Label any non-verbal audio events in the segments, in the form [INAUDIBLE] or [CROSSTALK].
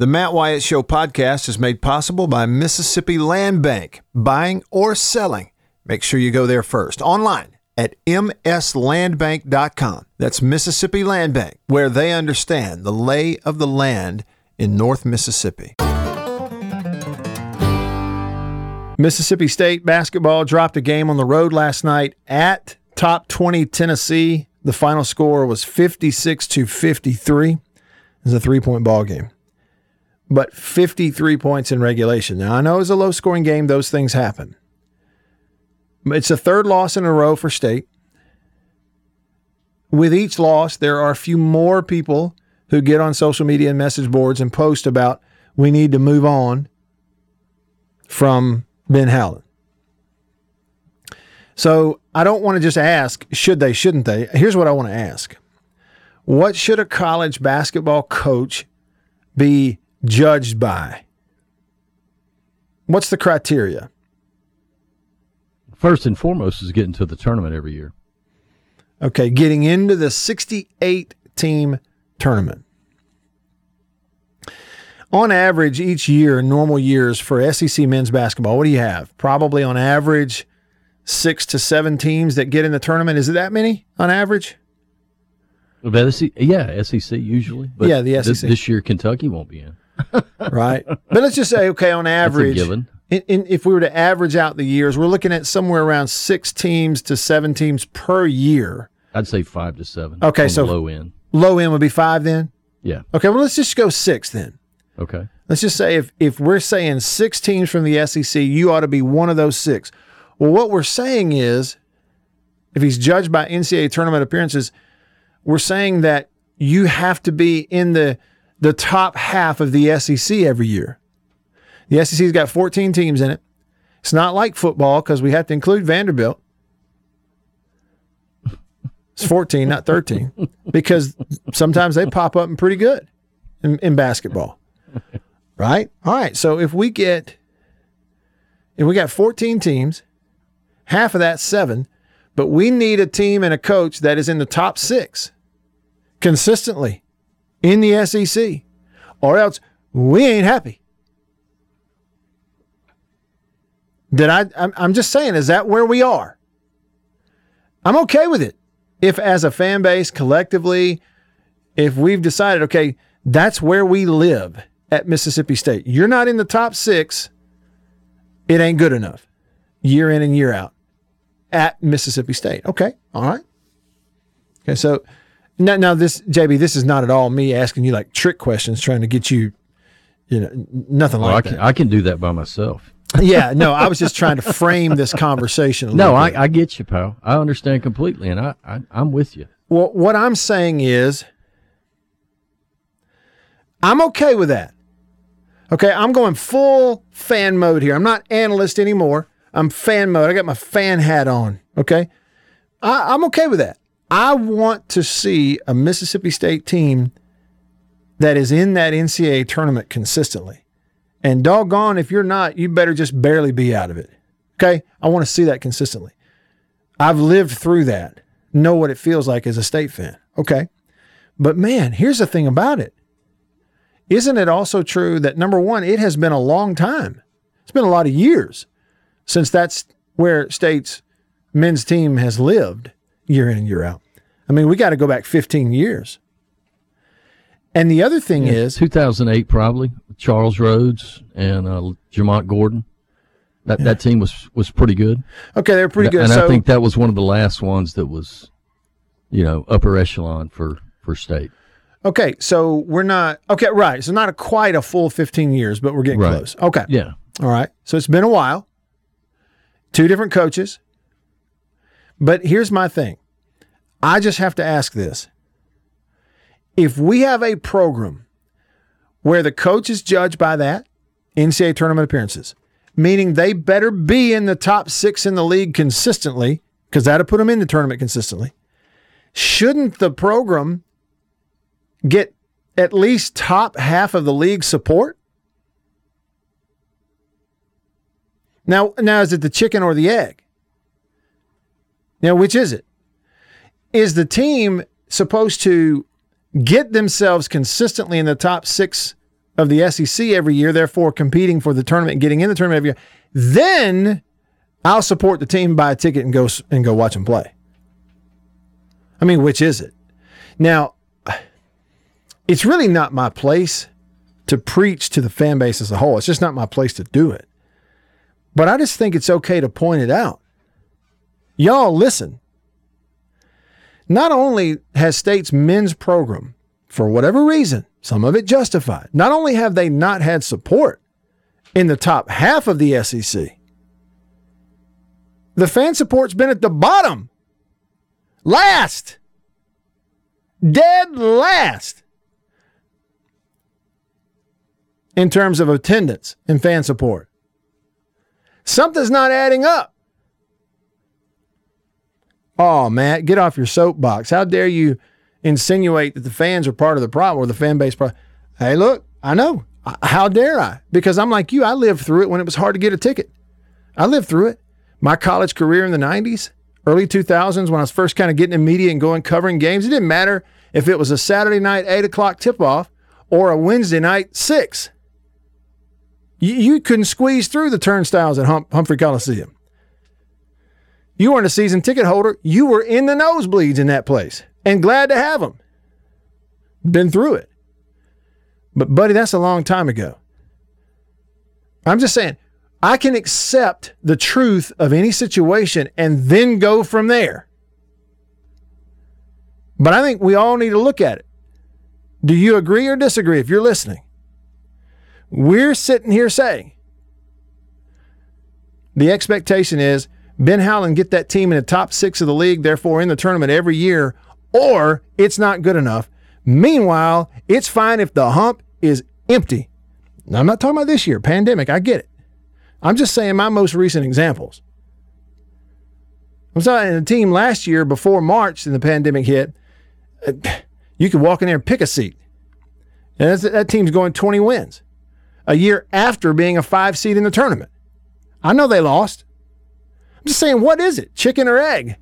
The Matt Wyatt Show podcast is made possible by Mississippi Land Bank. Buying or selling, make sure you go there first. Online at mslandbank.com. That's Mississippi Land Bank, where they understand the lay of the land in North Mississippi. Mississippi State basketball dropped a game on the road last night at top 20 Tennessee. The final score was 56 to 53. It was a three point ball game but 53 points in regulation. Now, I know it's a low scoring game, those things happen. It's a third loss in a row for state. With each loss, there are a few more people who get on social media and message boards and post about we need to move on from Ben Howland. So I don't want to just ask, should they, shouldn't they? Here's what I want to ask What should a college basketball coach be judged by? What's the criteria? First and foremost is getting to the tournament every year. Okay, getting into the 68 team tournament. On average, each year, normal years for SEC men's basketball, what do you have? Probably on average, six to seven teams that get in the tournament. Is it that many on average? yeah, SEC usually. But yeah, the SEC. This, this year, Kentucky won't be in. Right? But let's just say, okay, on average, given. In, in, if we were to average out the years, we're looking at somewhere around six teams to seven teams per year. I'd say five to seven. Okay, so low end. Low end would be five then. Yeah. Okay, well let's just go six then. Okay. Let's just say if if we're saying six teams from the SEC, you ought to be one of those six. Well, what we're saying is, if he's judged by NCAA tournament appearances, we're saying that you have to be in the the top half of the SEC every year. The SEC's got 14 teams in it. It's not like football because we have to include Vanderbilt. It's 14, not 13, because sometimes they pop up and pretty good in, in basketball. Right? All right. So if we get, if we got 14 teams, half of that seven, but we need a team and a coach that is in the top six consistently in the SEC, or else we ain't happy. Did I? I'm just saying, is that where we are? I'm okay with it. If, as a fan base, collectively, if we've decided, okay, that's where we live at Mississippi State, you're not in the top six, it ain't good enough year in and year out at Mississippi State. Okay, all right. Okay, so now, now this JB, this is not at all me asking you like trick questions, trying to get you, you know, nothing well, like I can, that. I can do that by myself. [LAUGHS] yeah, no, I was just [LAUGHS] trying to frame this conversation. no, I, I, get you, pal. I understand completely, and I, I I'm with you. Well, what I'm saying is, I'm okay with that. Okay, I'm going full fan mode here. I'm not analyst anymore. I'm fan mode. I got my fan hat on. Okay, I, I'm okay with that. I want to see a Mississippi State team that is in that NCAA tournament consistently. And doggone, if you're not, you better just barely be out of it. Okay? I want to see that consistently. I've lived through that, know what it feels like as a state fan. Okay? But man, here's the thing about it. Isn't it also true that number one, it has been a long time? It's been a lot of years since that's where state's men's team has lived year in and year out. I mean, we got to go back 15 years. And the other thing yeah, is 2008 probably Charles Rhodes and uh, Jamont Gordon. That yeah. that team was was pretty good. Okay, they're pretty good. And so, I think that was one of the last ones that was, you know, upper echelon for for state. Okay, so we're not okay, right? So not a, quite a full 15 years, but we're getting right. close. Okay, yeah. All right. So it's been a while. Two different coaches. But here's my thing. I just have to ask this. If we have a program where the coach is judged by that, NCAA tournament appearances, meaning they better be in the top six in the league consistently, because that'll put them in the tournament consistently. Shouldn't the program get at least top half of the league support? Now, now is it the chicken or the egg? Now, which is it? Is the team supposed to get themselves consistently in the top six of the SEC every year, therefore competing for the tournament and getting in the tournament every year, then I'll support the team, buy a ticket, and go and go watch them play. I mean, which is it? Now, it's really not my place to preach to the fan base as a whole. It's just not my place to do it. But I just think it's okay to point it out. Y'all listen. Not only has State's men's program, for whatever reason, some of it justified, not only have they not had support in the top half of the SEC, the fan support's been at the bottom. Last. Dead last. In terms of attendance and fan support. Something's not adding up. Oh, Matt, get off your soapbox. How dare you insinuate that the fans are part of the problem or the fan base problem? Hey, look, I know. How dare I? Because I'm like you. I lived through it when it was hard to get a ticket. I lived through it. My college career in the 90s, early 2000s, when I was first kind of getting in media and going covering games, it didn't matter if it was a Saturday night, 8 o'clock tip off or a Wednesday night, 6. You, couldn't squeeze through the turnstiles at hum- Humphrey Coliseum. You weren't a season ticket holder. You were in the nosebleeds in that place and glad to have them. Been through it. But, buddy, that's a long time ago. I'm just saying, I can accept the truth of any situation and then go from there. But I think we all need to look at it. Do you agree or disagree if you're listening? We're sitting here saying the expectation is Ben Howland get that team in the top six of the league, therefore in the tournament every year, or it's not good enough. Meanwhile, it's fine if the hump is empty. Now, I'm not talking about this year, pandemic, I get it. I'm just saying my most recent examples. I'm saying a team last year before March and the pandemic hit, uh, you could walk in there and pick a seat. And that team's going 20 wins a year after being a five seed in the tournament. I know they lost. Just saying, what is it, chicken or egg?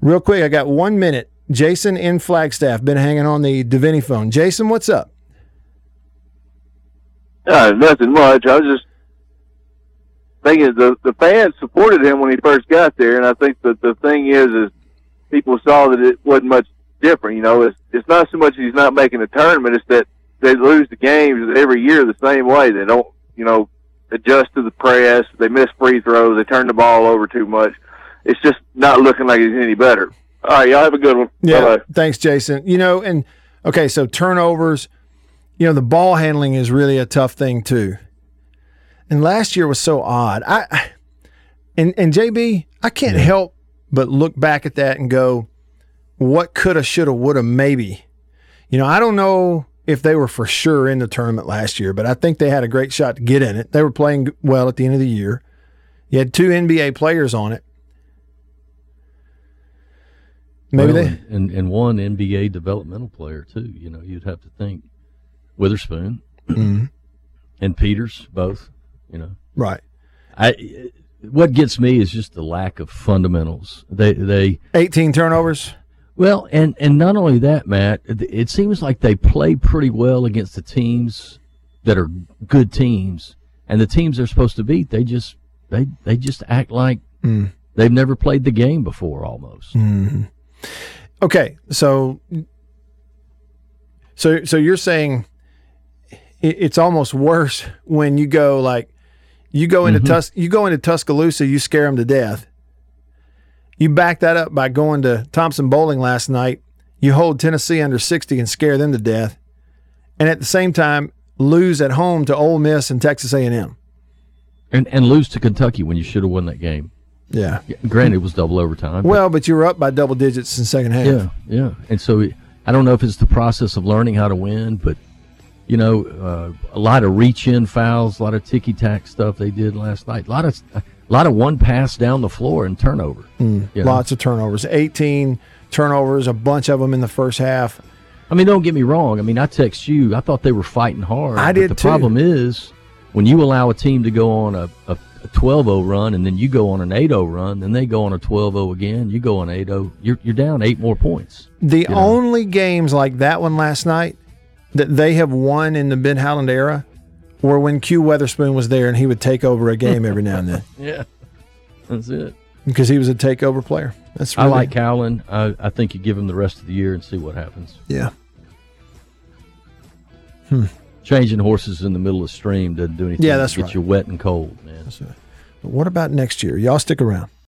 Real quick, I got one minute. Jason in Flagstaff, been hanging on the Davini phone. Jason, what's up? Uh, nothing much. I was just thinking the the fans supported him when he first got there, and I think that the thing is, is people saw that it wasn't much different. You know, it's it's not so much he's not making a tournament; it's that they lose the games every year the same way. They don't, you know, adjust to the press. They miss free throws. They turn the ball over too much. It's just not looking like he's any better. All right, y'all have a good one. Yeah, Bye-bye. thanks, Jason. You know, and okay, so turnovers you know, the ball handling is really a tough thing too. And last year was so odd. I and and JB, I can't yeah. help but look back at that and go, what coulda, shoulda, woulda, maybe. You know, I don't know if they were for sure in the tournament last year, but I think they had a great shot to get in it. They were playing well at the end of the year. You had two NBA players on it. Maybe well, they and, and one NBA developmental player too. You know, you'd have to think Weatherspoon mm-hmm. and Peters, both. You know, right. I what gets me is just the lack of fundamentals. They they eighteen turnovers. Well, and and not only that, Matt. It seems like they play pretty well against the teams that are good teams, and the teams they're supposed to beat, they just they they just act like mm. they've never played the game before, almost. Mm-hmm. Okay, so so so you're saying it's almost worse when you go like you go into mm-hmm. Tus- you go into Tuscaloosa, you scare them to death. You back that up by going to Thompson-Boling last night. You hold Tennessee under 60 and scare them to death. And at the same time, lose at home to Ole Miss and Texas A&M. And and lose to Kentucky when you should have won that game. Yeah. Granted, it was double overtime. Well, but, you were up by double digits in the second half. Yeah, yeah. And so I don't know if it's the process of learning how to win, but – you know, uh, a lot of reach in fouls, a lot of ticky tack stuff they did last night. A lot of a lot of one pass down the floor and turnover. Mm, lots of turnovers. 18 turnovers, a bunch of them in the first half. I mean, don't get me wrong. I mean, I text you. I thought they were fighting hard. I did The too. problem is when you allow a team to go on a, a, a 12-0 run and then you go on an 8-0 run, then they go on a 12-0 again. You go on 8-0. You're you're down eight more points. The only know? games like that one last night that they have won in the Ben Howland era or when Q Weatherspoon was there and he would take over a game every now and then [LAUGHS] Yeah, that's it. because he was a takeover player. That's right. I like Howland. I, I think you give him the rest of the year and see what happens. Yeah. Hmm. Changing horses in the middle of the stream doesn't do anything. Yeah, to that's get right. you wet and cold, man. But what about next year? Y'all stick around.